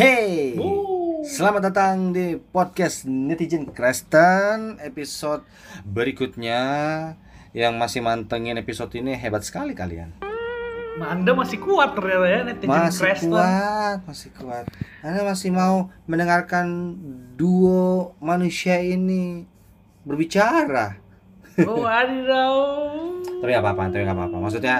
Hey, Wuh. selamat datang di podcast netizen Kristen episode berikutnya yang masih mantengin episode ini hebat sekali kalian. Nah, Anda masih kuat ternyata ya netizen Masih Kristen. kuat, masih kuat. Anda masih mau mendengarkan duo manusia ini berbicara. Oh. Tapi nggak apa-apa, tapi nggak apa-apa. Maksudnya,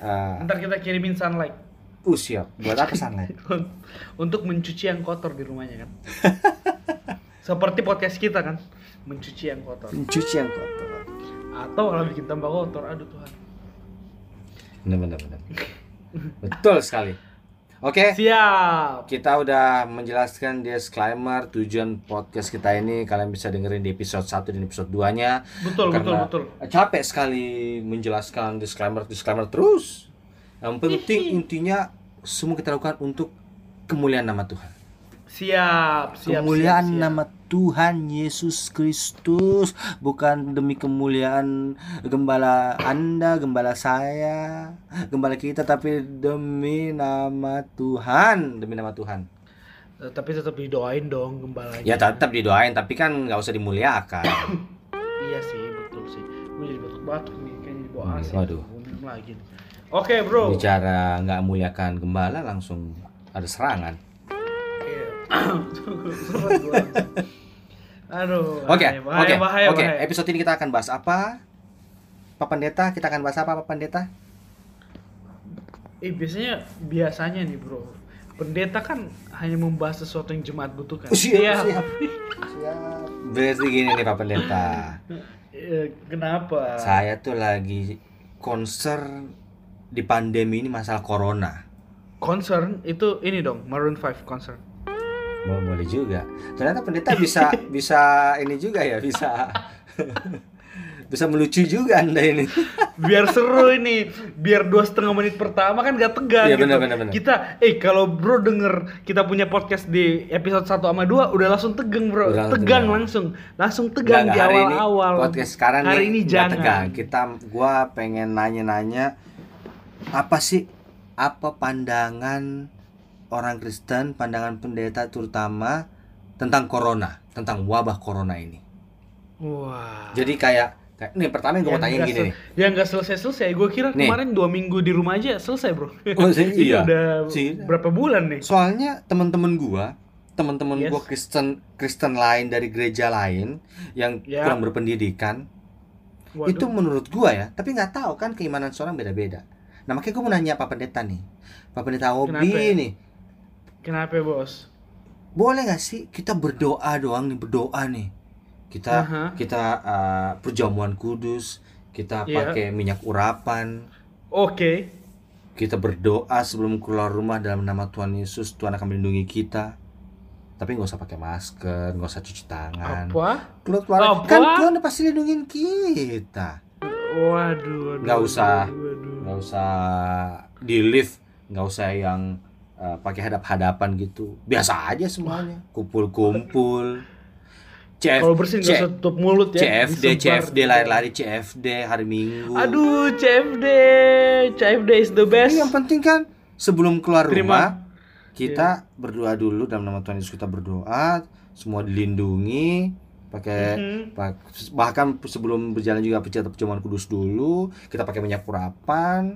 uh, Ntar kita kirimin sunlight uh, siap. Buat apa sunlight? untuk mencuci yang kotor di rumahnya kan. Seperti podcast kita kan, mencuci yang kotor. Mencuci yang kotor. Atau malah bikin tambah kotor. Aduh Tuhan. Benar, benar, benar. Betul sekali. Oke. Siap. Kita udah menjelaskan disclaimer tujuan podcast kita ini kalian bisa dengerin di episode 1 dan episode 2-nya. Betul, Karena betul, Capek sekali menjelaskan disclaimer disclaimer terus. Yang penting intinya semua kita lakukan untuk kemuliaan nama Tuhan. Siap, siap. kemuliaan siap, siap. nama Tuhan Yesus Kristus bukan demi kemuliaan gembala Anda, gembala saya, gembala kita tapi demi nama Tuhan, demi nama Tuhan. Eh, Tapi tetap didoain dong gembalanya. Ya tetap didoain tapi kan nggak usah dimuliakan. Iya sih, betul sih. Gue jadi batuk-batuk nih, kayaknya di bawah Hmm, AC. waduh. Gua minum lagi. Oke, bro. Bicara nggak muliakan gembala langsung ada serangan. Iya. Aduh. Oke, oke, oke. Episode ini kita akan bahas apa? Pak Pendeta, kita akan bahas apa Pak Pendeta? Eh biasanya biasanya nih bro, pendeta kan hanya membahas sesuatu yang jemaat butuhkan. Siap, Iya. siap. Siap. Berarti gini nih Pak Pendeta. Eh, Kenapa? Saya tuh lagi concern di pandemi ini masalah corona. Concern itu ini dong, Maroon 5 concern. Mau boleh juga. Ternyata pendeta bisa bisa ini juga ya, bisa bisa melucu juga Anda ini. Biar seru ini, biar dua setengah menit pertama kan gak tegang Iya, gitu. benar, benar. Kita, eh kalau bro denger kita punya podcast di episode 1 sama 2 udah langsung tegang bro, Udah tegang tegang. langsung, langsung tegang Enggak, di awal-awal. podcast sekarang hari nih ini jangan. tegang. Kita gua pengen nanya-nanya apa sih apa pandangan orang Kristen, pandangan pendeta terutama tentang corona, tentang wabah corona ini. Wah. Jadi kayak, kayak nih pertama yang gue mau tanya nggak gini nih. Yang nggak selesai-selesai. Gue kira Nih. kemarin dua minggu di rumah aja selesai bro. Oh, sih, iya. udah Sih. berapa bulan nih? Soalnya teman-teman gua, teman-teman Yes. gua Kristen Kristen lain dari gereja lain yang Ya. kurang berpendidikan, Waduh. itu menurut gua ya, tapi nggak tahu kan keimanan seorang beda-beda. Nah makanya gua mau nanya Pak Pendeta nih, Pak Pendeta Obi Kenapa ya? nih, Kenapa bos? boleh nggak sih kita berdoa doang nih berdoa nih, kita Aha. kita uh, perjamuan kudus, kita Iya. pakai minyak urapan, Oke. kita berdoa sebelum keluar rumah dalam nama Tuhan Yesus, Tuhan akan melindungi kita. Tapi nggak usah pakai masker, nggak usah cuci tangan. Apa? Keluar keluar Apa? kan Tuhan pasti lindungin kita. Waduh. waduh Nggak usah. waduh, waduh. Nggak usah di lift, nggak usah yang uh, pakai hadap-hadapan gitu. Biasa aja semuanya. Kumpul-kumpul. CF, Kalau bersin nggak usah tutup mulut ya. CFD. CFD lari-lari CFD hari Minggu. Aduh, CFD. CFD is the best. Ini yang penting kan sebelum keluar Terima. Rumah kita berdoa dulu dalam nama Tuhan Yesus kita berdoa semua dilindungi pakai Mhm. pak- bahkan sebelum berjalan juga pencet perjamuan kudus dulu kita pakai minyak urapan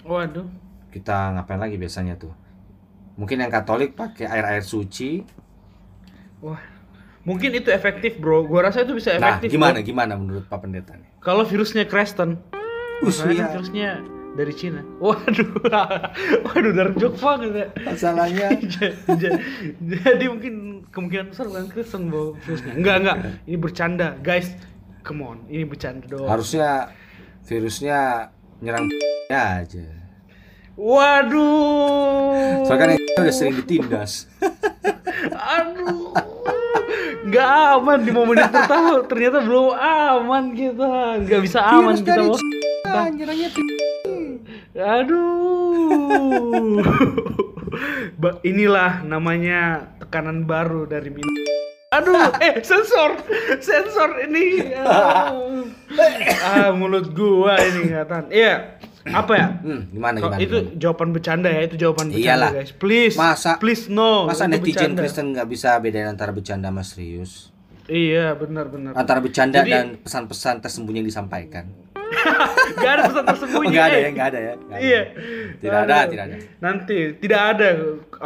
Waduh. kita ngapain lagi biasanya tuh mungkin yang Katolik pakai air air suci Wah. Mungkin itu efektif, Bro. Gua rasa itu bisa nah efektif. gimana Bro. gimana menurut Pak Pendeta nih Kalau virusnya Kristen. Kan usia virusnya dari Cina. Waduh. Waduh, dark joke banget ya. masalahnya Jadi mungkin kemungkinan besar bukan Kristen bawa virusnya. Enggak, enggak. Ini bercanda, guys. Come on, ini bercanda doang. harusnya virusnya nyerang aja Waduh. soalnya kan udah sering ditindas Aduh. Nggak aman di momen yang pertama. Ternyata belum aman kita. Nggak bisa aman Virus kita. dari Bos. Cina, nyerangnya Aduh. Inilah namanya tekanan baru dari min. Aduh, eh sensor, sensor ini. Ah, ah mulut gua ini ingatan. Iya. apa ya? Hmm, gimana gimana? itu gimana? jawaban bercanda ya, itu jawaban bercanda Iyalah. guys. Please, Masa- please no. Masa netizen bercanda. Kristen nggak bisa bedain antara bercanda sama serius? Iya, benar-benar. Antara bercanda Jadi- dan pesan-pesan tersembunyi yang disampaikan. Gak ada pesan Oh, tersembunyi. nggak ada eh. ya, ada ya. nggak ada. Iya. Tidak ada, tidak ada. Nanti tidak ada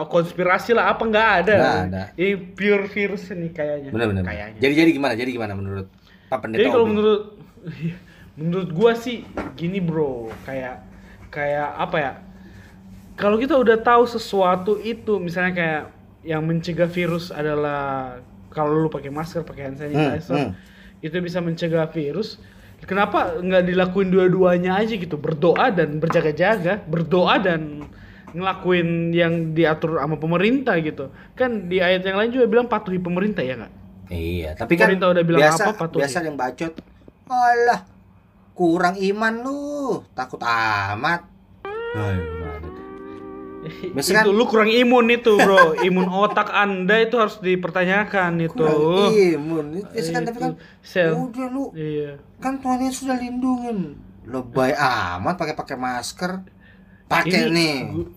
konspirasi lah apa nggak ada. Nggak ada. Ini pure virus ini kayaknya. Benar benar. Kayaknya. Jadi jadi gimana? Jadi gimana menurut Pak Pendeta? Jadi kalau Obi? menurut menurut gua sih gini bro, kayak kayak apa ya? Kalau kita udah tahu sesuatu itu, misalnya kayak yang mencegah virus adalah kalau lu pakai masker, pakai hand sanitizer, Hmm, itu bisa mencegah virus. Kenapa nggak dilakuin dua-duanya aja gitu? Berdoa dan berjaga-jaga, berdoa dan ngelakuin yang diatur sama pemerintah gitu. Kan di ayat yang lain juga bilang patuhi pemerintah ya nggak? Iya, tapi kan Pemerintah udah bilang biasa, apa, patuhi. biasa yang bacot. Alah, kurang iman lu, takut amat. Biasa kan- itu lu kurang imun itu bro imun otak anda itu harus dipertanyakan itu Kurang imun. Biasa kan Itu, tapi kan sel. udah lu iya kan Tuhan Yesus sudah lindungin. Lebay amat pakai pakai masker. Pakai nih. gu-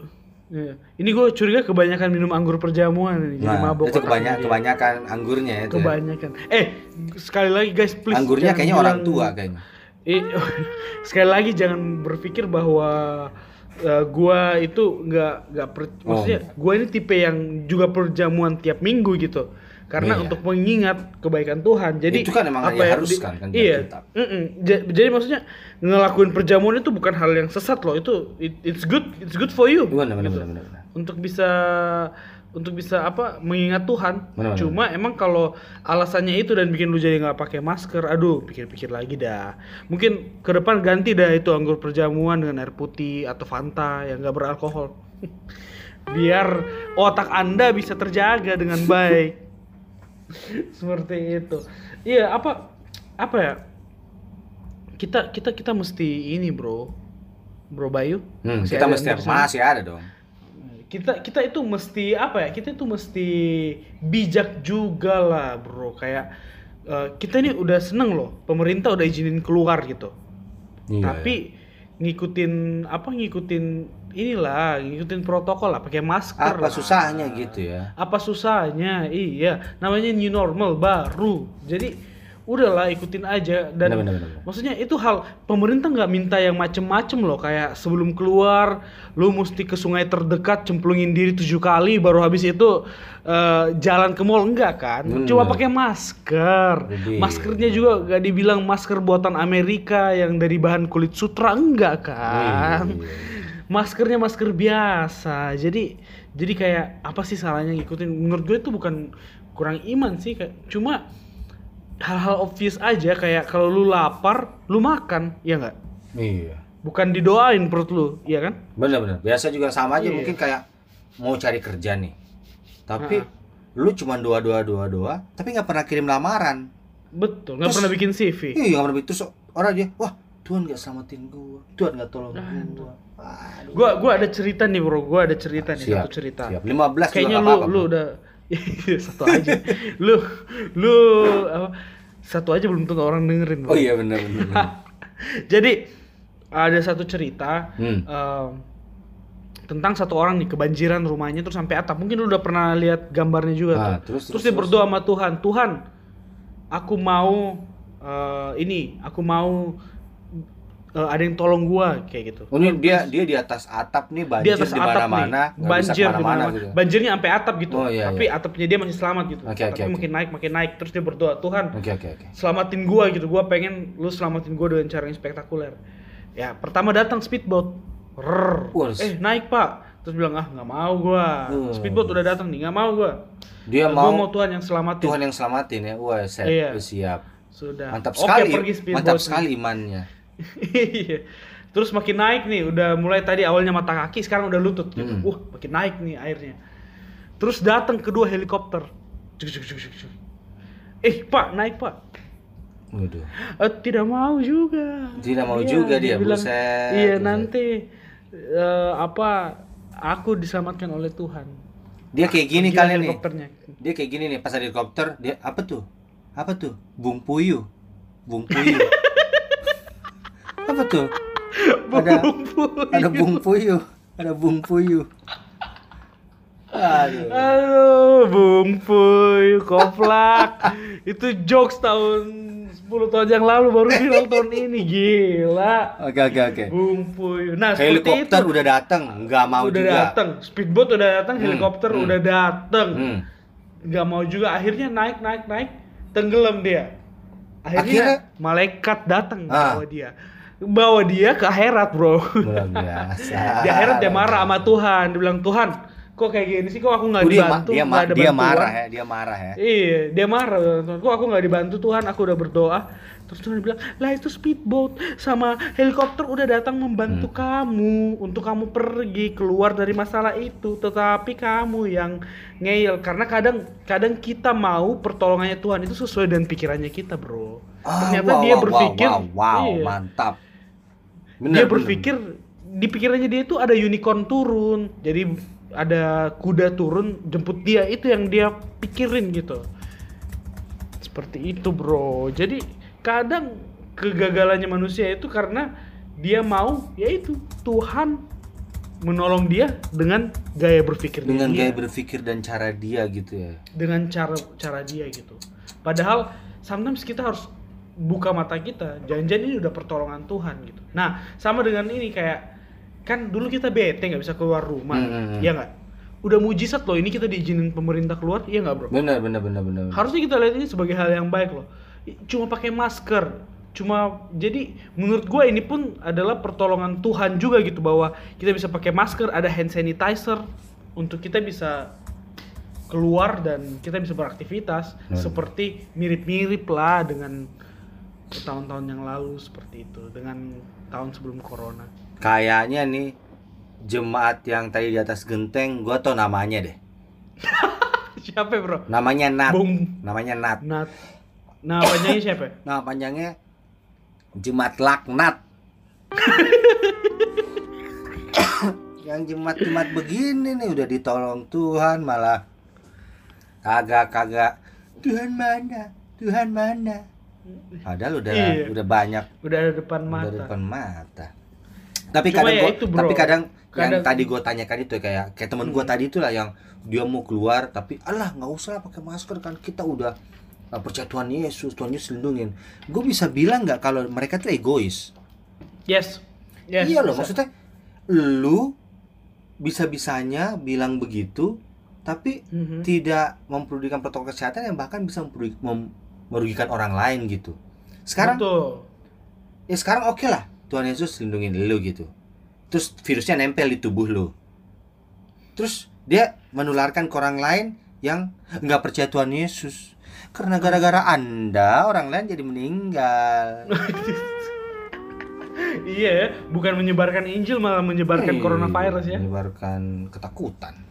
iya. ini gue curiga kebanyakan minum anggur perjamuan nih jadi Nah, mabok itu kebanyakan kebanyakan anggurnya itu. ya. kebanyakan eh sekali lagi guys please Anggurnya kayaknya orang tua kayaknya. Eh, sekali lagi jangan berpikir bahwa eh, gua itu nggak nggak per- Oh, maksudnya gua ini tipe yang juga perjamuan tiap minggu gitu karena Iya. untuk mengingat kebaikan Tuhan jadi Itu kan emang apa ya harus di- kan, kan iya mm-mm. Ja- jadi maksudnya ngelakuin perjamuan itu bukan hal yang sesat loh itu it- it's good it's good for you Benar benar gitu. benar benar. benar. untuk bisa untuk bisa apa mengingat Tuhan. Benar, benar. Cuma emang kalau alasannya itu dan bikin lu jadi nggak pakai masker, aduh pikir-pikir lagi dah. Mungkin ke depan ganti dah itu anggur perjamuan dengan air putih atau Fanta yang nggak beralkohol. Biar otak anda bisa terjaga dengan baik. Seperti itu. Iya apa apa ya? Kita kita kita mesti ini bro, bro Bayu. Hmm, kita mesti masih ada dong. Kita kita itu mesti apa ya kita itu mesti bijak juga lah bro. Kayak eh, kita ini udah seneng loh pemerintah udah izinin keluar gitu. Iya, tapi ngikutin apa ngikutin inilah ngikutin protokol lah pakai masker apa lah. susahnya gitu ya? apa susahnya? Iya namanya new normal baru. Jadi udahlah ikutin aja. Dan benar, benar, benar. maksudnya itu hal pemerintah nggak minta yang macem-macem loh. Kayak sebelum keluar lu mesti ke sungai terdekat cemplungin diri tujuh kali baru habis itu eh, jalan ke mall. Enggak kan? Benar. coba pakai masker. Jadi- maskernya juga gak dibilang masker buatan Amerika yang dari bahan kulit sutra. Enggak kan? Iya. maskernya masker biasa. Jadi jadi kayak apa sih salahnya ngikutin? Menurut gue itu bukan kurang iman sih kayak cuma hal-hal obvious aja kayak kalau lu lapar lu makan ya nggak Iya. bukan didoain perut lu iya kan Benar-benar. Biasa juga sama aja Iya. mungkin kayak mau cari kerja nih. Tapi lu cuma doa doa doa doa, tapi nggak pernah kirim lamaran. betul nggak pernah bikin CV Iya, nggak pernah terus orang dia, wah Tuhan nggak selamatin gua, Tuhan nggak tolong gua. Aduh. gua gua ada cerita nih bro gua ada cerita nih Siap, satu cerita siap. 15 kayaknya lu nggak apa-apa, lu bro. udah satu aja lu lu apa satu aja belum tentu orang dengerin bro. Oh iya benar benar. Jadi ada satu cerita Hmm. em, tentang satu orang nih kebanjiran rumahnya terus sampai atap. Mungkin lu udah pernah lihat gambarnya juga Ah, tuh. terus, Terus, terus, dia berdoa sama Tuhan, Tuhan, aku mau eh, ini, aku mau eh, ada yang tolong gua kayak gitu. Oh ini dia dia di atas atap nih Di banjir atas di atap nih, mana-mana, banjir di mana-mana. gitu. Banjirnya sampai atap gitu. Oh, iya, Tapi iya. atapnya dia masih selamat gitu. Tapi oke. makin naik, makin naik. Terus dia berdoa, Tuhan, Oke oke oke. selamatin gua gitu gua pengen lu selamatin gua dengan cara yang spektakuler ya pertama datang speedboat. Wah, eh naik pak terus bilang ah nggak mau gua Hmm. speedboat udah datang nih nggak mau gua Dia Gua mau mau Tuhan yang selamatin Tuhan yang selamatin ya. Wah, set, Iya. siap. sudah Mantap Oke, sekali. pergi Mantap sekali imannya. Iya. terus makin naik nih udah mulai tadi awalnya mata kaki sekarang udah lutut gitu Hmm. wah makin naik nih airnya terus datang kedua helikopter Cuk, cuk, cuk, cuk, cuk. eh pak naik pak Waduh. Eh, tidak mau juga. Tidak mau Iya, juga dia, bilang, buset, Iya buset. nanti eh, apa? Aku diselamatkan oleh Tuhan. Dia kayak gini Gila kali nih. Dia kayak gini nih pas helikopter, dia apa tuh? Apa tuh? Bung Puyuh. Bung Puyuh. apa tuh? ada Bung Puyuh. ada Bung Puyuh, ada Bung Puyuh. Aduh. Aduh, Bung Puy, koplak. Itu jokes tahun 10 tahun yang lalu baru viral tahun ini. Gila. Oke oke oke. Bung Puy. Nah, seperti itu. Helikopter udah datang, nggak mau udah juga. datang. Speedboat udah datang, Hmm, helikopter hmm. udah datang. Hmm. Nggak mau juga akhirnya naik naik naik tenggelam dia. Akhirnya, Akhirnya? malaikat datang Ah. bawa dia. Bawa dia ke akhirat, Bro. Luar biasa. Di akhirat dia marah sama Tuhan, dia bilang, "Tuhan, kok kayak gini sih? Kok aku nggak Oh, dia, ma- dibantu? dia, ma- ada dia bantuan?" marah ya, dia marah ya. Iya, dia marah. Kok aku nggak dibantu Tuhan? Aku udah berdoa. Terus Tuhan bilang, lah itu speedboat sama helikopter udah datang membantu Hmm. kamu untuk kamu pergi keluar dari masalah itu. Tetapi kamu yang ngeyel karena kadang kadang kita mau pertolongannya Tuhan itu sesuai dengan pikirannya kita, bro. Ah, Ternyata wow, dia wow, berpikir, wow, wow, iya, mantap. Dia Bener, berpikir di pikirannya dia itu ada unicorn turun, jadi ada kuda turun jemput dia itu yang dia pikirin gitu. Seperti itu bro. Jadi kadang kegagalannya manusia itu karena dia mau yaitu Tuhan menolong dia dengan gaya berpikir dengan dia, gaya berpikir dan cara dia gitu ya. dengan cara cara dia gitu. Padahal sometimes kita harus buka mata kita, jangan-jangan ini udah pertolongan Tuhan gitu. Nah, sama dengan ini kayak kan dulu kita bete nggak bisa keluar rumah, Hmm, ya nggak? Udah mujizat loh ini kita diizinin pemerintah keluar, iya nggak bro? Benar benar benar benar. Harusnya kita lihat ini sebagai hal yang baik loh. Cuma pakai masker, cuma jadi menurut gua ini pun adalah pertolongan Tuhan juga gitu bahwa kita bisa pakai masker, ada hand sanitizer untuk kita bisa keluar dan kita bisa beraktivitas Hmm. seperti mirip-mirip lah dengan tahun-tahun yang lalu seperti itu dengan tahun sebelum corona. Kayaknya nih jemaat yang tadi di atas genteng, gua tau namanya deh. Siapa bro? Namanya Nat. Bung Namanya Nat. Nat. Nah, panjangnya siapa? Nama panjangnya Jemaat Laknat. yang jemaat-jemaat begini nih udah ditolong Tuhan malah kagak-kagak Tuhan mana? Tuhan mana? Padahal udah Iya. udah banyak Udah ada depan udah mata. depan mata. Tapi Cuma kadang ya gua, itu, bro. tapi kadang, yang Kadang- Hmm. tadi gue tanyakan itu kayak kayak temen gue tadi itulah yang dia mau keluar tapi alah nggak usah pakai masker kan kita udah uh, percaya Tuhan Yesus Tuhan Yesus lindungin gue bisa bilang nggak kalau mereka tuh egois Yes. Yes. iya loh bisa. maksudnya lu bisa bisanya bilang begitu tapi Mhm. tidak memperdulikan protokol kesehatan yang bahkan bisa mem- merugikan orang lain gitu sekarang Betul. ya sekarang oke lah Tuhan Yesus lindungin lu gitu terus virusnya nempel di tubuh lu terus dia menularkan ke orang lain yang nggak percaya Tuhan Yesus karena gara-gara anda orang lain jadi meninggal Iya, ya. bukan menyebarkan Injil malah menyebarkan coronavirus ya. menyebarkan ketakutan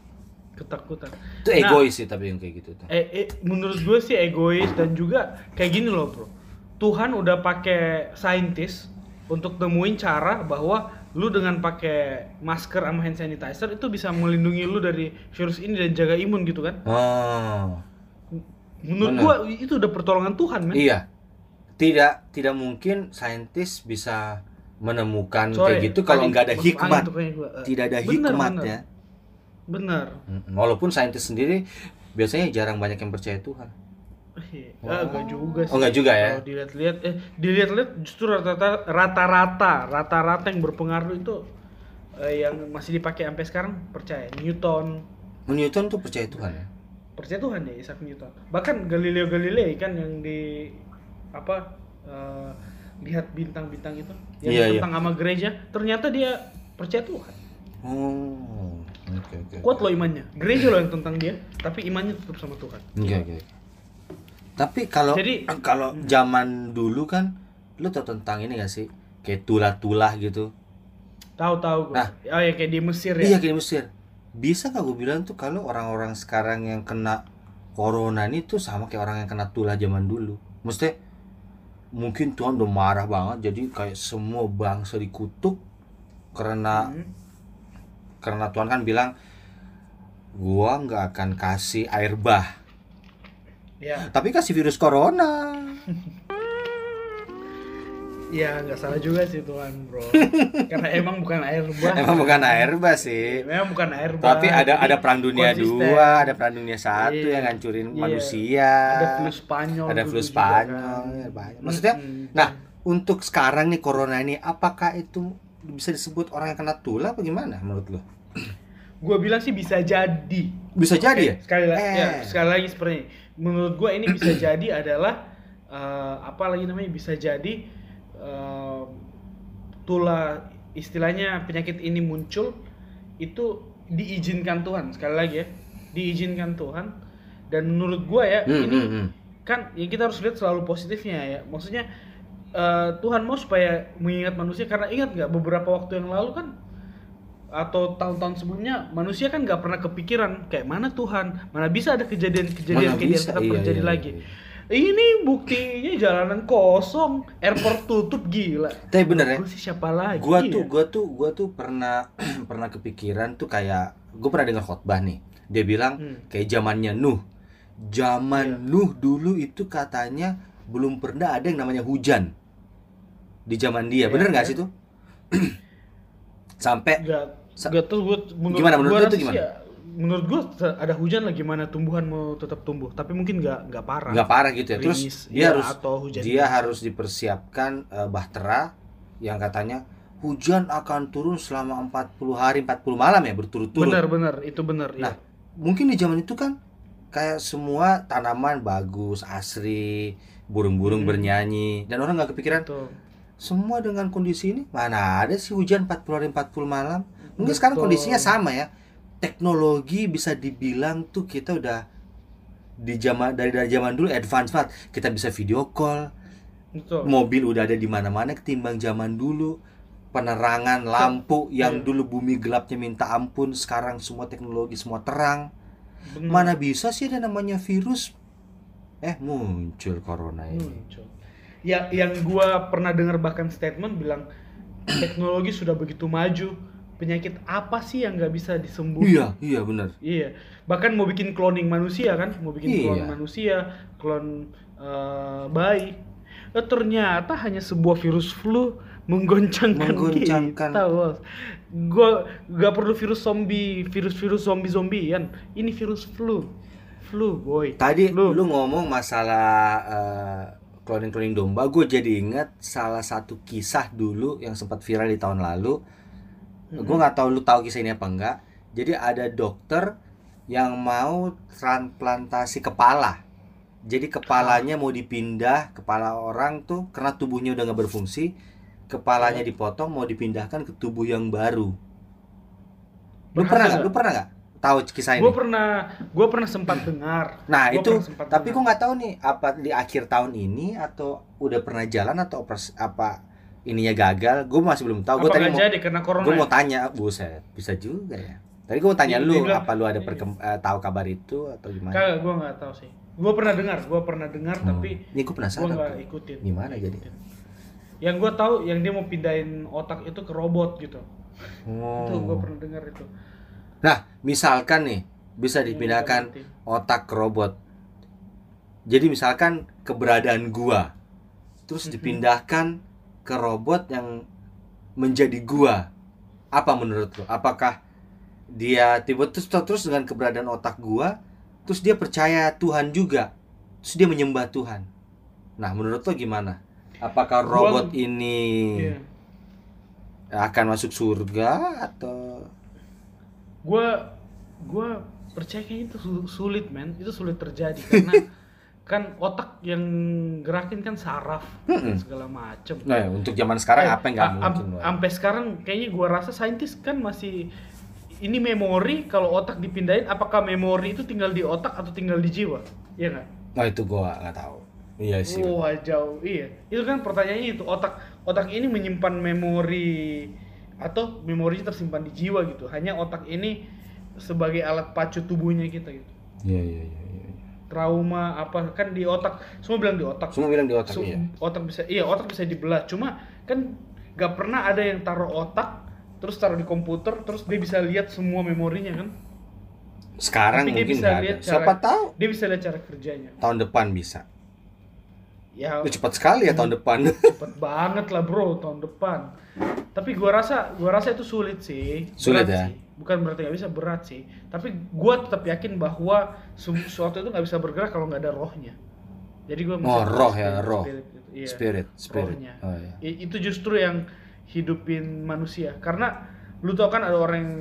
Ketakutan. itu Nah, egois sih tapi yang kayak gitu tuh Eh, eh, menurut gue sih egois dan juga kayak gini loh bro. Tuhan udah pakai saintis untuk temuin cara bahwa lu dengan pakai masker sama hand sanitizer itu bisa melindungi lu dari virus ini dan jaga imun gitu kan. oh Menurut Bener. gua itu udah pertolongan Tuhan men. iya tidak tidak mungkin saintis bisa menemukan Sorry, kayak gitu kalau nggak ada hikmat angin. Eh, tidak ada bener, hikmatnya Bener. Mm, Walaupun saintis sendiri biasanya jarang banyak yang percaya Tuhan. Eh, enggak juga sih. Oh, enggak juga ya? Kalau dilihat-lihat eh dilihat-lihat justru rata-rata rata-rata rata-rata yang berpengaruh itu eh, yang masih dipakai sampai sekarang percaya Newton Newton tuh percaya Tuhan ya. percaya Tuhan ya Isaac Newton bahkan Galileo Galilei kan yang di apa eh, lihat bintang-bintang itu yang Iya, iya. tentang sama gereja ternyata dia percaya Tuhan Oh, oke oke. kuat loh imannya gereja loh yang tentang dia tapi imannya tetap sama Tuhan Oke oke. Tapi kalau Jadi- kalau zaman dulu kan lu tau tentang ini gak sih? Kayak tulah-tulah gitu. tahu-tahu gue Nah. oh ya kayak di Mesir ya Iya kayak di Mesir. Bisa gak gue bilang tuh kalau orang-orang sekarang yang kena corona ini tuh sama kayak orang yang kena tulah zaman dulu. Maksudnya mungkin Tuhan udah marah banget jadi kayak semua bangsa dikutuk karena Hmm. Karena Tuhan kan bilang gua nggak akan kasih air bah ya tapi kasih virus corona Ya nggak salah juga sih Tuhan bro. Karena emang bukan air bah. Emang bukan air bah sih. Memang bukan air bah. Tapi ada ada perang dunia konsisten. dua, ada perang dunia satu Iya. yang ngancurin Iya. manusia. Ada flu Spanyol. Ada flu Spanyol, kan. ya, banyak. Maksudnya, Mm-mm. nah untuk sekarang nih corona ini, apakah itu bisa disebut orang yang kena tulah apa gimana menurut lo? Gua bilang sih bisa jadi. Bisa jadi ya? Sekali lagi, Eh. ya, sekali lagi seperti ini. Menurut gua ini bisa jadi adalah eh, apa lagi namanya bisa jadi eh, tulah istilahnya penyakit ini muncul itu diizinkan Tuhan sekali lagi ya diizinkan Tuhan dan menurut gua ya Hmm, ini hmm, hmm. kan yang kita harus lihat selalu positifnya ya maksudnya eh, Tuhan mau supaya mengingat manusia karena ingat nggak beberapa waktu yang lalu kan atau tahun-tahun sebelumnya manusia kan nggak pernah kepikiran kayak mana Tuhan mana bisa ada kejadian-kejadian kayak bisa, kita iya, terjadi iya, lagi iya. ini buktinya jalanan kosong airport tutup gila Tapi bener ya, Gua sih siapa lagi gua ya? tuh gua tuh gua tuh pernah pernah kepikiran tuh kayak gua pernah dengar khotbah nih dia bilang Hmm. kayak zamannya Nuh zaman Iya. Nuh dulu itu katanya belum pernah ada yang namanya hujan di zaman dia Iya, bener nggak iya. sih tuh sampai Sa- tahu gua menurut, Gimana, menurut tuh rasa sih gimana? ya, menurut gua ada hujan lah gimana tumbuhan mau tetap tumbuh tapi mungkin nggak nggak parah nggak parah gitu ya terus dia iya, harus atau hujan dia harus dipersiapkan eh, bahtera yang katanya hujan akan turun selama 40 hari 40 malam ya berturut-turut benar benar itu benar Nah, ya. mungkin di zaman itu kan kayak semua tanaman bagus, asri, burung-burung Hmm. bernyanyi dan orang nggak kepikiran Betul. Semua dengan kondisi ini mana ada sih hujan 40 hari 40 malam. Mungkin sekarang Betul. kondisinya sama ya. Teknologi bisa dibilang tuh kita udah di zaman dari dari zaman dulu advance banget. Kita bisa video call, Betul. mobil udah ada di mana-mana ketimbang zaman dulu. Penerangan lampu yang Iya. dulu bumi gelapnya minta ampun, sekarang semua teknologi semua terang. Benar. Mana bisa sih ada namanya virus? Eh muncul corona ini. Muncul. Ya, yang gua pernah dengar bahkan statement bilang teknologi sudah begitu maju, penyakit apa sih yang nggak bisa disembuhin? Iya, iya benar. Iya. Bahkan mau bikin cloning manusia kan, mau bikin klon Iya. manusia, klon eh, bayi. Eh, ternyata hanya sebuah virus flu menggoncangkan, Menggoncangkan. kita, bos. Gua gak perlu virus zombie, virus-virus zombie-zombian. Ini virus flu. Flu, boy. Tadi Flu. lu ngomong masalah eh, cloning-cloning domba, gue jadi ingat salah satu kisah dulu yang sempat viral di tahun lalu. Mm-mm. Gue nggak tahu lu tahu kisah ini apa enggak. Jadi ada dokter yang mau transplantasi kepala. Jadi kepalanya mau dipindah, kepala orang tuh karena tubuhnya udah nggak berfungsi, kepalanya dipotong mau dipindahkan ke tubuh yang baru. Lu pernah nggak? Lu pernah nggak tahu kisah ini? Gue pernah, gue pernah sempat dengar. Nah Gua itu, tapi gue nggak tahu nih apa di akhir tahun ini atau udah pernah jalan atau pers- apa ininya gagal. Gue masih belum tahu. Gue tadi nggak mau, jadi karena corona? gue ya? mau tanya, buset, bisa juga ya. Tadi gue mau tanya Dia- lu, bilang- apa lu ada perkem- eh, tahu kabar itu atau gimana? Kagak, gue nggak tahu sih. Gue pernah dengar, gue pernah dengar Hmm. tapi ini gue gue penasaran. nggak tuh. ikutin. Gimana Nggak jadi? Yang gue tahu, yang dia mau pindahin otak itu ke robot gitu. Oh. Itu gue pernah dengar itu. Nah, misalkan nih bisa dipindahkan otak ke robot. Jadi misalkan keberadaan gua terus dipindahkan ke robot yang menjadi gua. Apa menurut lo? Apakah dia tiba terus terus dengan keberadaan otak gua terus dia percaya Tuhan juga. Terus dia menyembah Tuhan. Nah, menurut lo gimana? Apakah robot ini Iya. akan masuk surga atau Gue, gue percaya kayaknya itu su- sulit men, itu sulit terjadi karena kan otak yang gerakin kan saraf dan Mm-mm. segala macem. Nah, untuk zaman sekarang Eh, apa yang nggak mungkin? Sampai sekarang kayaknya gua rasa saintis kan masih ini memori kalau otak dipindahin apakah memori itu tinggal di otak atau tinggal di jiwa? Iya nggak? Nah itu gua nggak tahu. Iya sih. Wah jauh iya. Itu kan pertanyaannya itu otak otak ini menyimpan memori atau memorinya tersimpan di jiwa gitu. Hanya otak ini sebagai alat pacu tubuhnya kita gitu. Iya iya iya. iya. Trauma apa kan di otak semua bilang di otak. Semua bilang di otak Su- iya. otak bisa iya otak bisa dibelah cuma kan gak pernah ada yang taruh otak terus taruh di komputer terus dia bisa lihat semua memorinya kan Sekarang Tapi dia mungkin bisa nggak ada. lihat Siapa cara- tahu dia bisa lihat cara kerjanya tahun depan bisa. Ya Itu cepat sekali ya tahun depan. cepet banget lah bro tahun depan tapi gua rasa gua rasa itu sulit sih Sulit Berat ya? sih. bukan berarti nggak bisa berat sih tapi gua tetap yakin bahwa su- sesuatu itu nggak bisa bergerak kalau nggak ada rohnya jadi gua Oh, roh ya, roh. spirit gitu. Iya, Spirit, spirit. rohnya. Oh, iya. I- itu justru yang hidupin manusia karena lu tau kan ada orang yang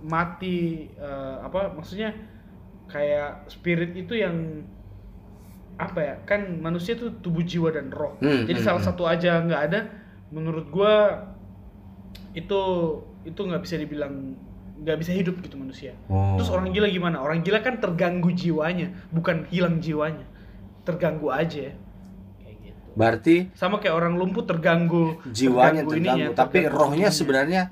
mati eh, apa maksudnya kayak spirit itu yang apa ya kan manusia itu tubuh jiwa dan roh Hmm, jadi hmm, salah hmm. satu aja nggak ada menurut gua itu itu nggak bisa dibilang nggak bisa hidup gitu manusia Oh. terus orang gila gimana orang gila kan terganggu jiwanya bukan hilang jiwanya terganggu aja kayak gitu Berarti sama kayak orang lumpuh terganggu jiwanya ininya, terganggu, tapi terganggu rohnya ininya. sebenarnya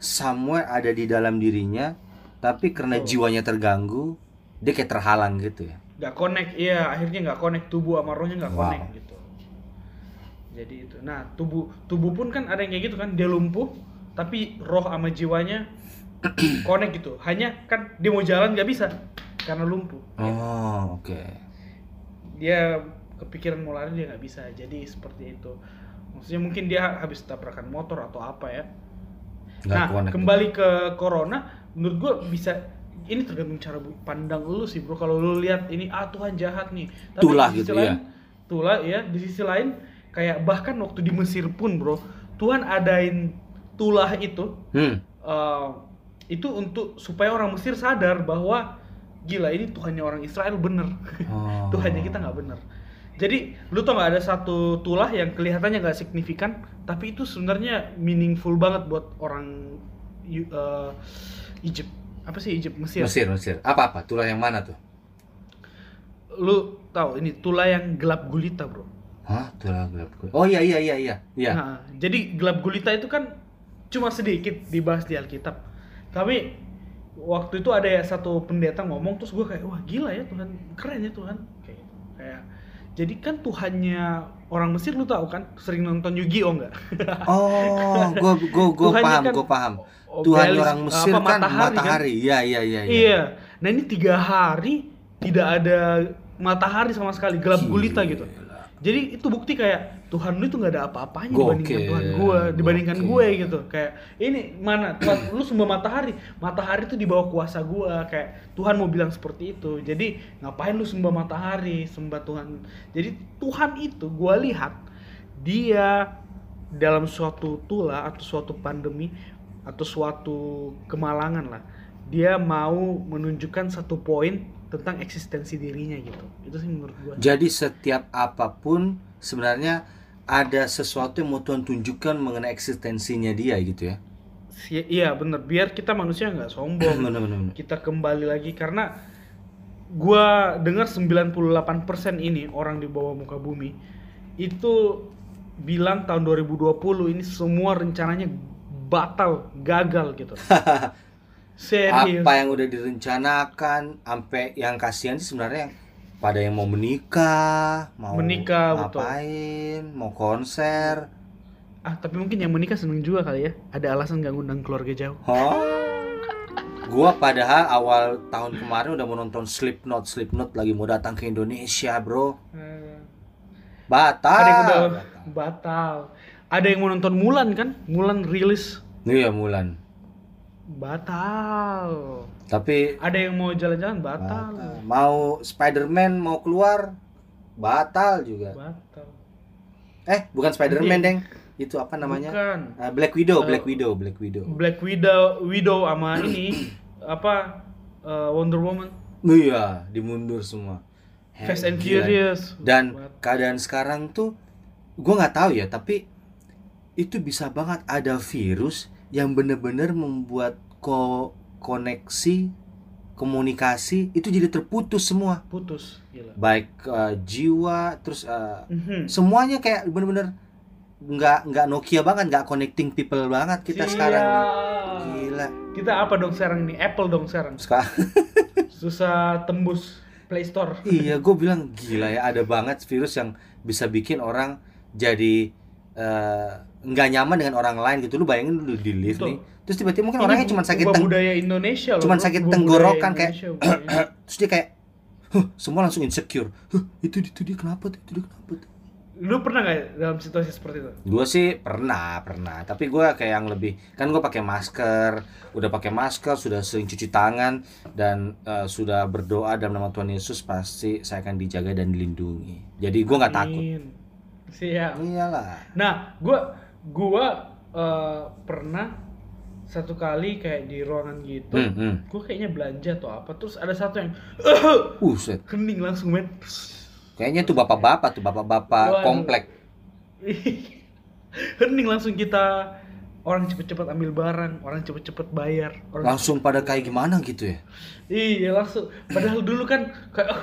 somewhere ada di dalam dirinya, tapi karena Betul. jiwanya terganggu, dia kayak terhalang gitu ya. Nggak connect iya akhirnya nggak connect tubuh sama rohnya nggak Wow. connect gitu. Jadi itu. Nah tubuh tubuh pun kan ada yang kayak gitu kan dia lumpuh tapi roh sama jiwanya connect gitu. Hanya kan dia mau jalan nggak bisa karena lumpuh. Oh, oke. dia kepikiran mau lari dia nggak bisa. Jadi seperti itu. Maksudnya mungkin dia habis tabrakan motor atau apa ya. Nggak nah kembali ke corona menurut gua bisa ini tergantung cara pandang lu sih bro kalau lu lihat ini ah Tuhan jahat nih tapi Tulah di sisi gitu, lain, ya. tulah ya di sisi lain kayak bahkan waktu di Mesir pun bro Tuhan adain tulah itu Hmm. eh, itu untuk supaya orang Mesir sadar bahwa gila ini Tuhannya orang Israel bener Oh. Tuhannya kita nggak bener jadi lu tau nggak ada satu tulah yang kelihatannya nggak signifikan tapi itu sebenarnya meaningful banget buat orang eh, Egypt apa sih Egypt Mesir. Mesir, Mesir. Apa apa? Tulah yang mana tuh? lu tahu ini tulah yang gelap gulita bro Hah, tulah gelap kulit. Oh iya iya iya iya. Iya. Nah, jadi gelap gulita itu kan cuma sedikit dibahas di Alkitab. Tapi waktu itu ada ya satu pendeta ngomong terus gue kayak wah gila ya Tuhan keren ya Tuhan kayak gitu. kayak jadi kan Tuhannya orang Mesir lu tahu kan sering nonton Yu-Gi-Oh enggak? Oh, gua gua gua Tuhannya paham, kan gua paham. Obelis, Tuhan orang apa, Mesir kan matahari kan? matahari. Iya iya iya iya. Iya. Nah ini tiga hari tidak ada matahari sama sekali gelap gulita gitu. Jadi itu bukti kayak Tuhan lu itu nggak ada apa-apanya dibandingkan Tuhan gue, dibandingkan gokil. gue gitu. Kayak ini mana Tuhan lu sembah matahari, matahari itu di bawah kuasa gue. Kayak Tuhan mau bilang seperti itu. Jadi ngapain lu sembah matahari, sembah Tuhan. Jadi Tuhan itu gue lihat dia dalam suatu tula atau suatu pandemi atau suatu kemalangan lah dia mau menunjukkan satu poin tentang eksistensi dirinya gitu itu sih menurut gua Jadi setiap apa pun sebenarnya ada sesuatu yang mau Tuhan tunjukkan mengenai eksistensinya dia gitu ya. Iya bener biar kita manusia nggak sombong Benar benar benar. kita kembali lagi karena gua dengar 98% ini orang di bawah muka bumi itu bilang tahun 2020 ini semua rencananya batal gagal gitu serius Apa yang udah direncanakan sampai yang kasihan sih sebenarnya yang pada yang mau menikah, mau Menikah, betul. ngapain, mau konser. ah tapi mungkin yang menikah seneng juga kali ya ada alasan nggak ngundang keluarga jauh Hah? Gua padahal awal tahun kemarin udah mau nonton Slipknot, Slipknot lagi mau datang ke Indonesia, Bro. Batal. ada yang udah batal ada yang mau nonton Mulan kan Mulan rilis Iya, Mulan. Batal Tapi ada yang mau jalan-jalan batal batal. mau Spider-Man mau keluar batal juga. batal Eh, bukan Spider-Man. Deng. Itu apa namanya? bukan Ah, Black Widow, Eh, Black Widow, Black Widow. Black Widow Widow sama ini apa eh, Wonder Woman Iya, dimundur semua. Fast and. Furious Dan keadaan sekarang tuh gua nggak tahu ya, tapi itu bisa banget ada virus yang bener-bener membuat ko koneksi komunikasi itu jadi terputus semua. putus gila Baik eh, jiwa terus eh, Mhm. semuanya kayak bener-bener nggak nggak Nokia banget, nggak connecting people banget kita Siap. sekarang. Gila. kita apa dong sekarang nih Apple dong sekarang Sekarang susah tembus Play Store iya, gue bilang gila ya ada banget virus yang bisa bikin orang jadi eh, nggak nyaman dengan orang lain gitu. Lu bayangin lu di lift Betul. nih, terus tiba-tiba mungkin Ini orangnya cuma sakit teng budaya Indonesia loh bro. sakit tenggorokan kayak terus dia kayak huh, semua langsung insecure. Huh, itu itu dia kenapa tuh? Itu dia kenapa tuh? Lu pernah nggak dalam situasi seperti itu? Gue sih pernah, pernah. Tapi gue kayak yang lebih kan gue pakai masker, udah pakai masker, sudah sering cuci tangan dan eh, sudah berdoa dalam nama Tuhan Yesus pasti saya akan dijaga dan dilindungi. Jadi gue nggak takut. Siap. Iyalah. Nah, gua gua eh, pernah satu kali kayak di ruangan gitu. Hmm, hmm. Gue kayaknya belanja atau apa, terus ada satu yang Buset. hening langsung men. Kayaknya tuh bapak-bapak tuh bapak-bapak komplek. hening langsung kita orang cepet-cepet ambil barang, orang cepet-cepet bayar, orang Langsung pada kayak gimana gitu ya? Iya langsung. Padahal dulu kan kayak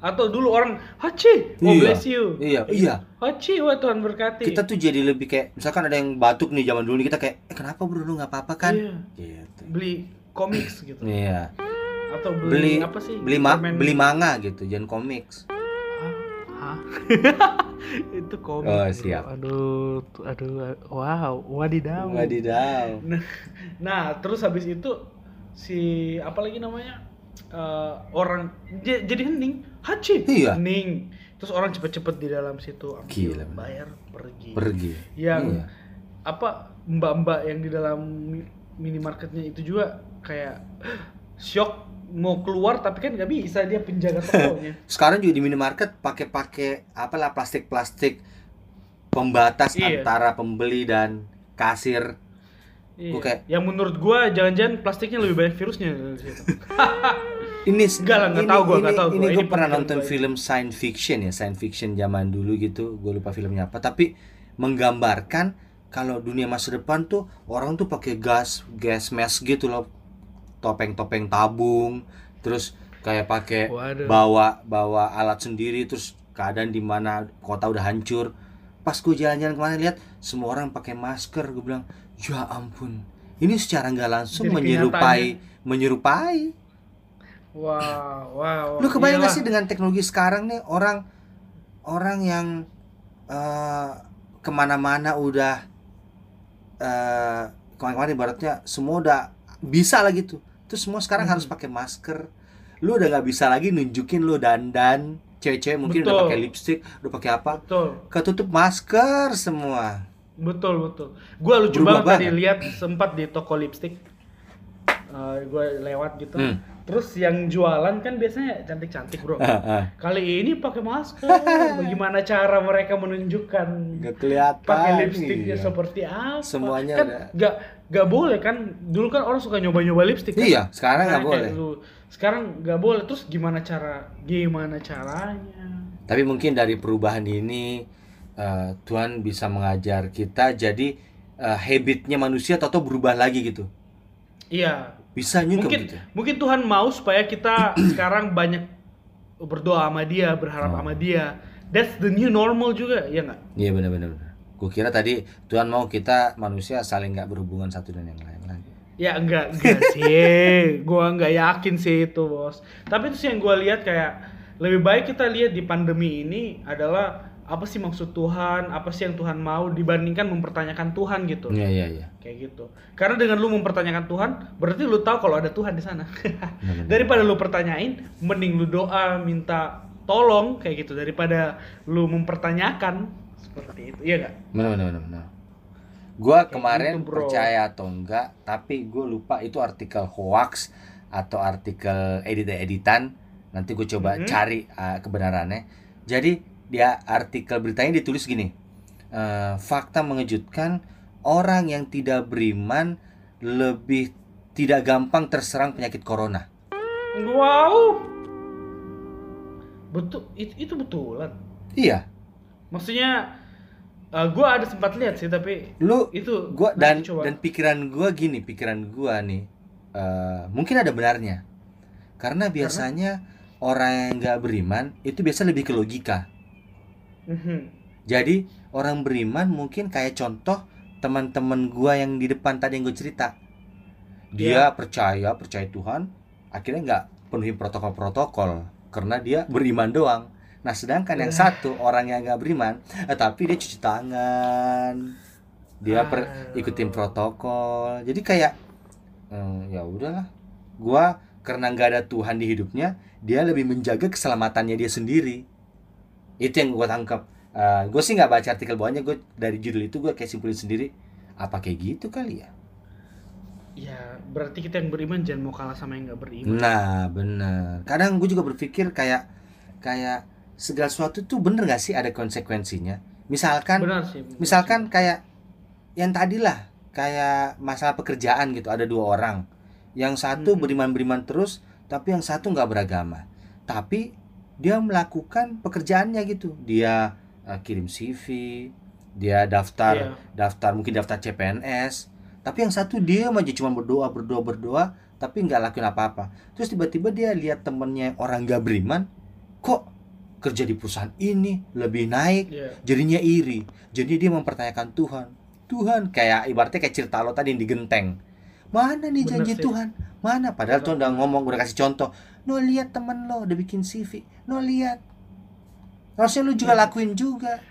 atau dulu orang haci, oh Iya. bless you. Iya, iya. Haci, wah Tuhan berkati. Kita tuh jadi lebih kayak misalkan ada yang batuk nih zaman dulu nih kita kayak eh kenapa bro lu nggak apa-apa kan? Iya. Gitu. beli komiks gitu. Iya. Atau Beli beli, apa sih? beli ma beli manga gitu, jangan komiks. Itu komik. Oh, siap. Aduh, aduh, wow, wadidaw. Wadidaw. Nah, nah, terus habis itu si apa lagi namanya? Eh, orang j- jadi hening, haci, Iya. hening. Terus orang cepet-cepet di dalam situ ambil, Gila, bayar, pergi. Pergi. Yang Iya. apa mbak-mbak yang di dalam mi- minimarketnya itu juga kayak shock mau keluar tapi kan nggak bisa dia penjaga tokonya. Sekarang juga di minimarket pakai-pakai apalah plastik-plastik pembatas Iya. antara pembeli dan kasir. Iya. Kayak- Yang menurut gua jangan-jangan plastiknya lebih banyak virusnya. Ini Enggak lah, nggak ini- tahu gua, ini- nggak tahu Ini gua. gue Ini pernah nonton gua. film science fiction ya, science fiction zaman dulu gitu. Gue lupa filmnya apa, tapi menggambarkan kalau dunia masa depan tuh orang tuh pakai gas gas mask gitu loh. Topeng-topeng tabung, terus kayak pakai bawa bawa alat sendiri terus keadaan di mana kota udah hancur. Pas gue jalan-jalan kemarin lihat semua orang pakai masker, gue bilang, "Ya ampun. Ini secara nggak langsung Jadi menyerupai menyerupai Wow, wow. Lu kebayang gak Iyalah. sih dengan teknologi sekarang nih orang orang yang eh, ke mana-mana udah eh kemarin-kemarin ibaratnya semua udah bisa lah gitu. Terus semua sekarang Hmm. harus pakai masker. Lu udah nggak bisa lagi nunjukin lu dandan. Cewek-cewek mungkin udah Betul. pakai lipstick, udah pakai apa? Betul, Ketutup masker semua. betul, betul. Gua lucu Berubah banget tadi lihat sempat di toko lipstick. Eh gua lewat gitu. Hmm. Terus yang jualan kan biasanya cantik-cantik, Bro. Ah, ah. Kali ini pakai masker. Bagaimana cara mereka menunjukkan Nggak kelihatan. pakai lipstiknya iya. seperti apa? Semuanya kan udah- nggak nggak boleh kan? Dulu kan orang suka nyoba-nyoba lipstik. Kan? Iya, sekarang nggak Nah, boleh. lu- sekarang nggak boleh. Terus gimana cara? Gimana caranya? Tapi mungkin dari perubahan ini eh, Tuhan bisa mengajar kita jadi eh, habitnya manusia atau berubah lagi gitu. Iya. Bisa juga Mungkin gitu. mungkin Tuhan mau supaya kita sekarang banyak berdoa sama Dia, berharap Oh. sama Dia. That's the new normal juga, ya nggak? Iya benar-benar. Gue kira tadi Tuhan mau kita manusia saling nggak berhubungan satu dan yang lain lagi. Ya enggak, enggak sih. Gua enggak yakin sih itu, Bos. Tapi itu sih yang gua lihat kayak lebih baik kita lihat di pandemi ini adalah apa sih maksud Tuhan, apa sih yang Tuhan mau dibandingkan mempertanyakan Tuhan gitu. Iya iya iya. Kayak gitu. Karena dengan lu mempertanyakan Tuhan, berarti lu tahu kalau ada Tuhan di sana. Daripada lu pertanyain, mending lu doa minta tolong kayak gitu daripada lu mempertanyakan seperti itu. Iya enggak? Benar benar benar. benar. Gua Kayak kemarin gitu, bro. percaya atau enggak, tapi gue lupa itu artikel hoax atau artikel edit-editan. Nanti gue coba Mhm. cari uh, kebenarannya. Jadi dia artikel beritanya ditulis gini. eh, fakta mengejutkan orang yang tidak beriman lebih tidak gampang terserang penyakit corona. Wow. Betul, itu, itu betulan. Iya, Maksudnya eh, gua ada sempat lihat sih tapi lu itu gua dan coba. dan pikiran gua gini pikiran gua nih eh, mungkin ada benarnya karena biasanya orang yang nggak beriman itu biasa lebih ke logika Mhm. jadi orang beriman mungkin kayak contoh teman-teman gua yang di depan tadi yang gue cerita dia Iya. percaya percaya Tuhan akhirnya nggak penuhi protokol-protokol karena dia beriman doang nah sedangkan yang Eh. satu orang yang nggak beriman eh, tapi dia cuci tangan. Dia per- ikutin protokol. Jadi kayak eh, ya udahlah. Gua karena nggak ada Tuhan di hidupnya dia lebih menjaga keselamatannya dia sendiri. Itu yang gua tangkap gue sih nggak baca artikel bawahnya gue dari judul itu gue kayak simpulin sendiri. Apa kayak gitu kali ya? Ya, berarti kita yang beriman jangan mau kalah sama yang nggak beriman. nah bener. Kadang gue juga berpikir kayak kayak segala sesuatu tuh bener gak sih ada konsekuensinya misalkan Benar sih. benar misalkan kayak yang tadi lah kayak masalah pekerjaan gitu ada dua orang yang satu Mhm. beriman-beriman terus tapi yang satu nggak beragama tapi dia melakukan pekerjaannya gitu dia eh, kirim CV dia daftar Iya. daftar mungkin daftar CPNS tapi yang satu dia aja cuma berdoa berdoa berdoa tapi nggak lakuin apa-apa terus tiba-tiba dia lihat temennya orang nggak beriman kok kerja di perusahaan ini lebih naik Iya. jadinya iri. Jadi dia mempertanyakan Tuhan. Tuhan kayak ibaratnya kayak cerita lo tadi yang digenteng mana nih Bener janji sih. Tuhan? Mana? Padahal Tuhan udah ngomong udah kasih contoh. No lihat temen lo udah bikin CV no lihat. Harusnya lu juga lakuin juga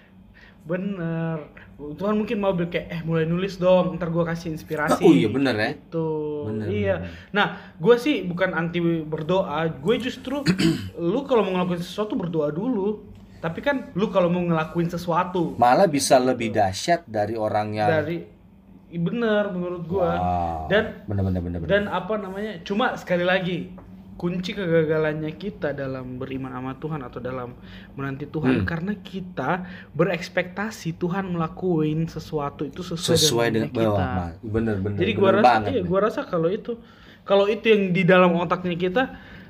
Bener. Tuhan mungkin mau bilang kayak eh mulai nulis dong, ntar gua kasih inspirasi. oh iya bener ya Itu. bener iya. bener. Nah, gue sih bukan anti berdoa. Gue justru lu kalau mau ngelakuin sesuatu berdoa dulu. Tapi kan lu kalau mau ngelakuin sesuatu malah bisa lebih dahsyat dari orang yang dari bener menurut gua. Wow. Dan bener bener bener bener. dan apa namanya? Cuma sekali lagi kunci kegagalannya kita dalam beriman sama Tuhan atau dalam menanti Tuhan Hmm. karena kita berekspektasi Tuhan melakuin sesuatu itu sesuai, sesuai dengan maunya bawah kita. Bener bener Jadi bener gua rasa banget iya, gua rasa kalau itu kalau itu yang di dalam otaknya kita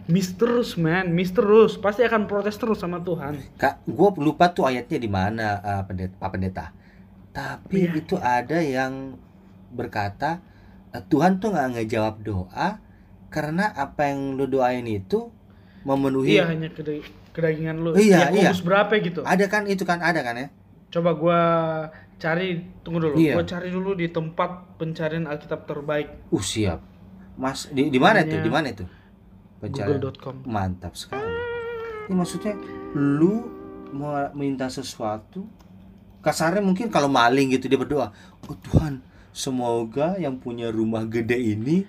miss terus man, miss terus pasti akan protes terus sama Tuhan. Kak, gue lupa tuh ayatnya di mana eh, pendeta, Pak Pendeta. Tapi Iya. itu ada yang berkata eh, Tuhan tuh nggak ngejawab doa karena apa yang lu doain itu memenuhi. Iya hanya keda- kedagingan lu. Iya, Yakobus berapa gitu? Ada kan itu kan ada kan ya? Coba gua cari tunggu dulu. Iya. Gua cari dulu di tempat pencarian Alkitab terbaik Uh siap. Mas di di mana itu? Di mana itu? Google.com. Mantap sekali. Ini maksudnya lu mau minta sesuatu kasarnya mungkin kalau maling gitu dia berdoa, "Oh Tuhan, semoga yang punya rumah gede ini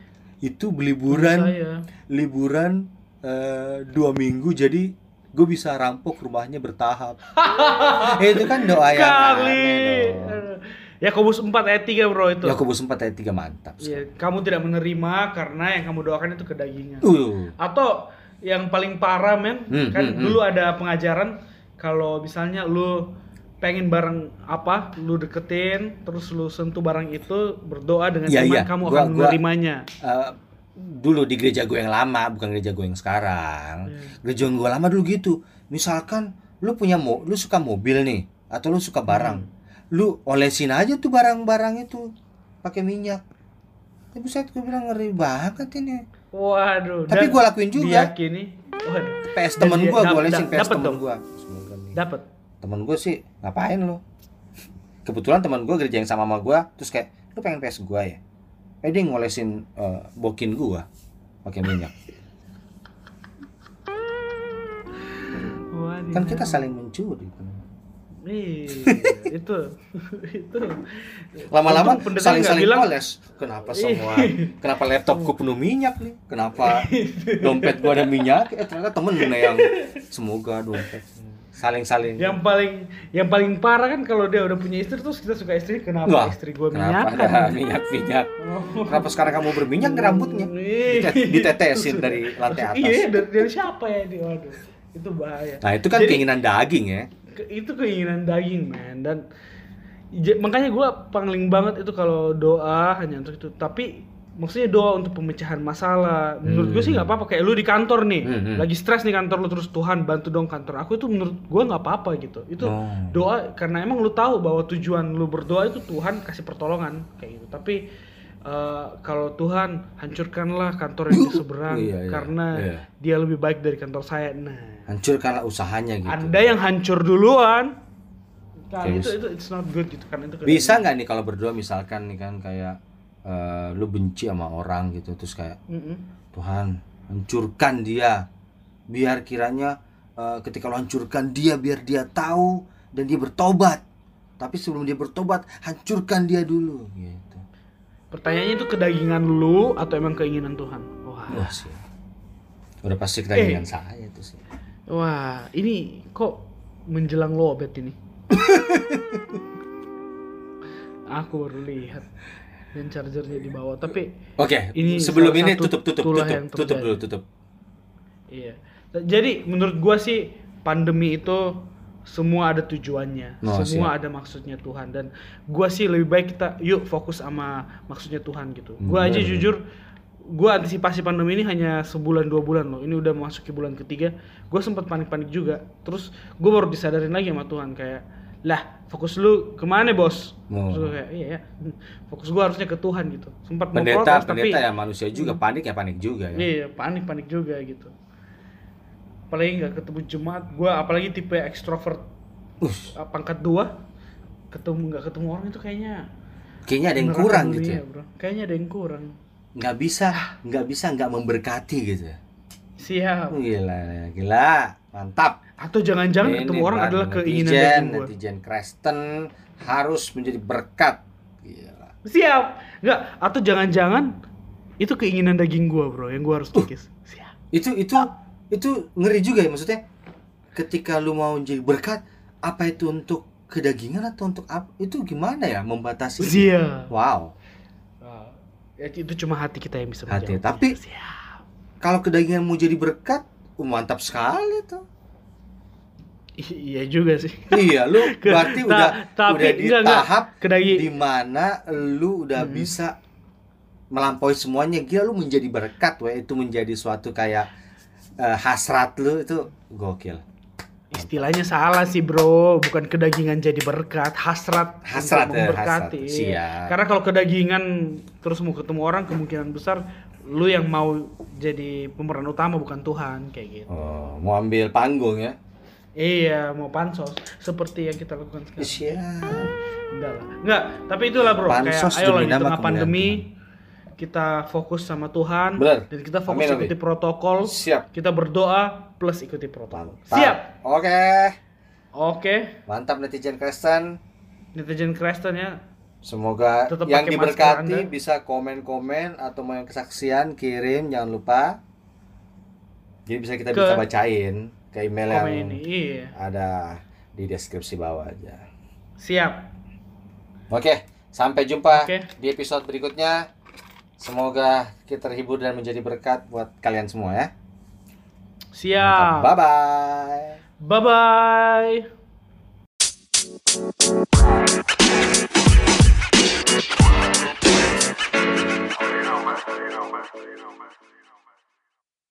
itu liburan liburan eh, dua minggu jadi gue bisa rampok rumahnya bertahap." Eh, itu kan doa yang Kali. dong. Yakobus 4 ayat 3 bro itu. Yakobus 4 ayat 3 mantap. Iya, kamu tidak menerima karena yang kamu doakan itu kedagingan. Uh, Atau yang paling parah men, Hmm, kan hmm, dulu ada pengajaran kalau misalnya lu pengen barang apa, lu deketin, terus lu sentuh barang itu, berdoa dengan Iya, iman iya. kamu Gua- akan menerimanya. eh, dulu di gereja gue yang lama bukan gereja gue yang sekarang Iya. gereja gue lama dulu gitu misalkan lu punya mo lu suka mobil nih atau lu suka barang lu olesin aja tuh barang-barang itu pakai minyak tapi saat gue bilang ngeri banget ini Waduh. tapi gue lakuin juga Diyakini. Waduh. PS temen gue gue olesin PS temen gue Dapat. Temen gue sih ngapain lu? Kebetulan temen gue gereja yang sama sama gue terus kayak lu pengen PS gue ya? Eh dia ngolesin eh, bokin gue pakai minyak. Kan kita saling mencuri Iya, itu itu. Lama-lama Untung pendeta saling nggak saling bilang- poles kenapa semua? Kenapa laptopku penuh minyak nih? Kenapa dompet gua ada minyak? Eh ternyata temen yang semoga dompet saling saling yang paling yang paling parah kan kalau dia udah punya istri terus kita suka istri kenapa Wah, istri kenapa minyak? ada minyak minyak kenapa sekarang kamu berminyak di rambutnya? Ditet- ditetesin dari lantai atas. Iya dari, dari siapa ya dia? Waduh itu bahaya. Nah itu kan Jadi- keinginan daging ya. Ke- itu keinginan daging man. Dan makanya gua pangling banget itu kalau doa hanya untuk itu. Tapi maksudnya doa untuk pemecahan masalah menurut gue sih nggak apa-apa kayak lu di kantor nih Hmm, hmm. lagi stres nih kantor lu terus Tuhan bantu dong kantor aku itu menurut gua nggak apa-apa gitu itu Oh. doa karena emang lu tahu bahwa tujuan lu berdoa itu Tuhan kasih pertolongan kayak gitu tapi eh, kalau Tuhan hancurkanlah kantor yang di seberang Iya, iya, karena iya. dia lebih baik dari kantor saya nah hancurkanlah usahanya gitu anda yang hancur duluan. Oke, itu itu it's not good gitu kan itu. bisa nggak nih kalau berdoa misalkan nih kan kayak eh, lu benci sama orang gitu terus kayak Mm-mm. Tuhan hancurkan dia biar kiranya eh, ketika lo hancurkan dia biar dia tahu dan dia bertobat tapi sebelum dia bertobat hancurkan dia dulu gitu Pertanyaannya itu kedagingan lu atau emang keinginan Tuhan? Wah. wah sih udah pasti Eh. kedagingan saya itu sih Wah, ini kok menjelang lobet ini? Aku baru lihat dan chargernya di bawah. Tapi Oke, Ini sebelum ini tutup tutup tutup tutup dulu tutup. iya. Jadi menurut gua sih pandemi itu semua ada tujuannya, Oh, semua ada maksudnya Tuhan dan gua sih lebih baik kita yuk fokus sama maksudnya Tuhan gitu. Gua aja jujur gua antisipasi pandemi ini hanya sebulan dua bulan loh. Ini udah memasuki bulan ketiga. Gua sempat panik-panik juga. Terus gua baru disadarin lagi sama Tuhan kayak lah fokus lu ke mana bos? Oh. Terus gua kayak iya ya fokus gua harusnya ke Tuhan gitu. Sempat mau Pendeta protes tapi pendeta ya manusia juga panik ya panik juga ya. Iya, panik-panik juga gitu. Apalagi nggak ketemu jemaat, gua apalagi tipe ekstrovert Us, ah, pangkat dua, ketemu nggak ketemu orang itu kayaknya kayaknya ada yang kurang dunia, gitu ya. bro. Kayaknya ada yang kurang. Nggak bisa, nggak bisa nggak memberkati gitu. ya. Siap. Gila, gila, mantap. Atau jangan-jangan Ini ketemu orang bang, adalah keinginan netizen, daging gua. netizen Kristen harus menjadi berkat. Gila. Siap. Nggak, atau jangan-jangan itu keinginan daging gua, bro, yang gua harus kikis. Siap. Itu itu itu ngeri juga ya maksudnya. Ketika lu mau jadi berkat, apa itu untuk kedagingan atau untuk apa? Itu gimana ya membatasi? Siap. Wow. Ya, itu cuma hati kita yang bisa Hati, tapi- siap. Kalau kedagingan mau jadi berkat, uh, mantap sekali tuh. I- iya juga sih. iya, lu berarti ta- udah tapi udah di enggak, enggak. tahap Kedagi di mana lu udah Hmm. bisa melampaui semuanya. Gila lu menjadi berkat, weh. Itu menjadi suatu kayak eh, hasrat lu itu gokil. Istilahnya salah sih bro, bukan kedagingan jadi berkat, hasrat, Hasrat untuk ya, memberkati. hasrat. Siap. Karena kalau kedagingan terus mau ketemu orang, kemungkinan besar lu yang mau jadi pemeran utama bukan Tuhan kayak gitu. Oh, mau ambil panggung ya? Iya, mau pansos seperti yang kita lakukan sekarang. Siap. Udah lah. Enggak, tapi itulah bro, Pansos kayak ayo lah demi di nama tengah pandemi kita fokus sama Tuhan Bener. dan kita fokus Amin, amin. ikuti protokol. Siap. Kita berdoa plus ikuti protokol. Mantap. Siap. Oke. Oke. Mantap netizen Kristen. netizen Kristen ya Semoga Tetap yang diberkati bisa komen-komen atau mau yang kesaksian kirim jangan lupa. Jadi bisa kita Ke- bisa bacain ke email yang ini iya ada di deskripsi bawah aja. siap Oke, sampai jumpa Oke. di episode berikutnya. Semoga kita terhibur dan menjadi berkat buat kalian semua ya. siap Bye bye. bye bye You know, man. You know, man. You know, man.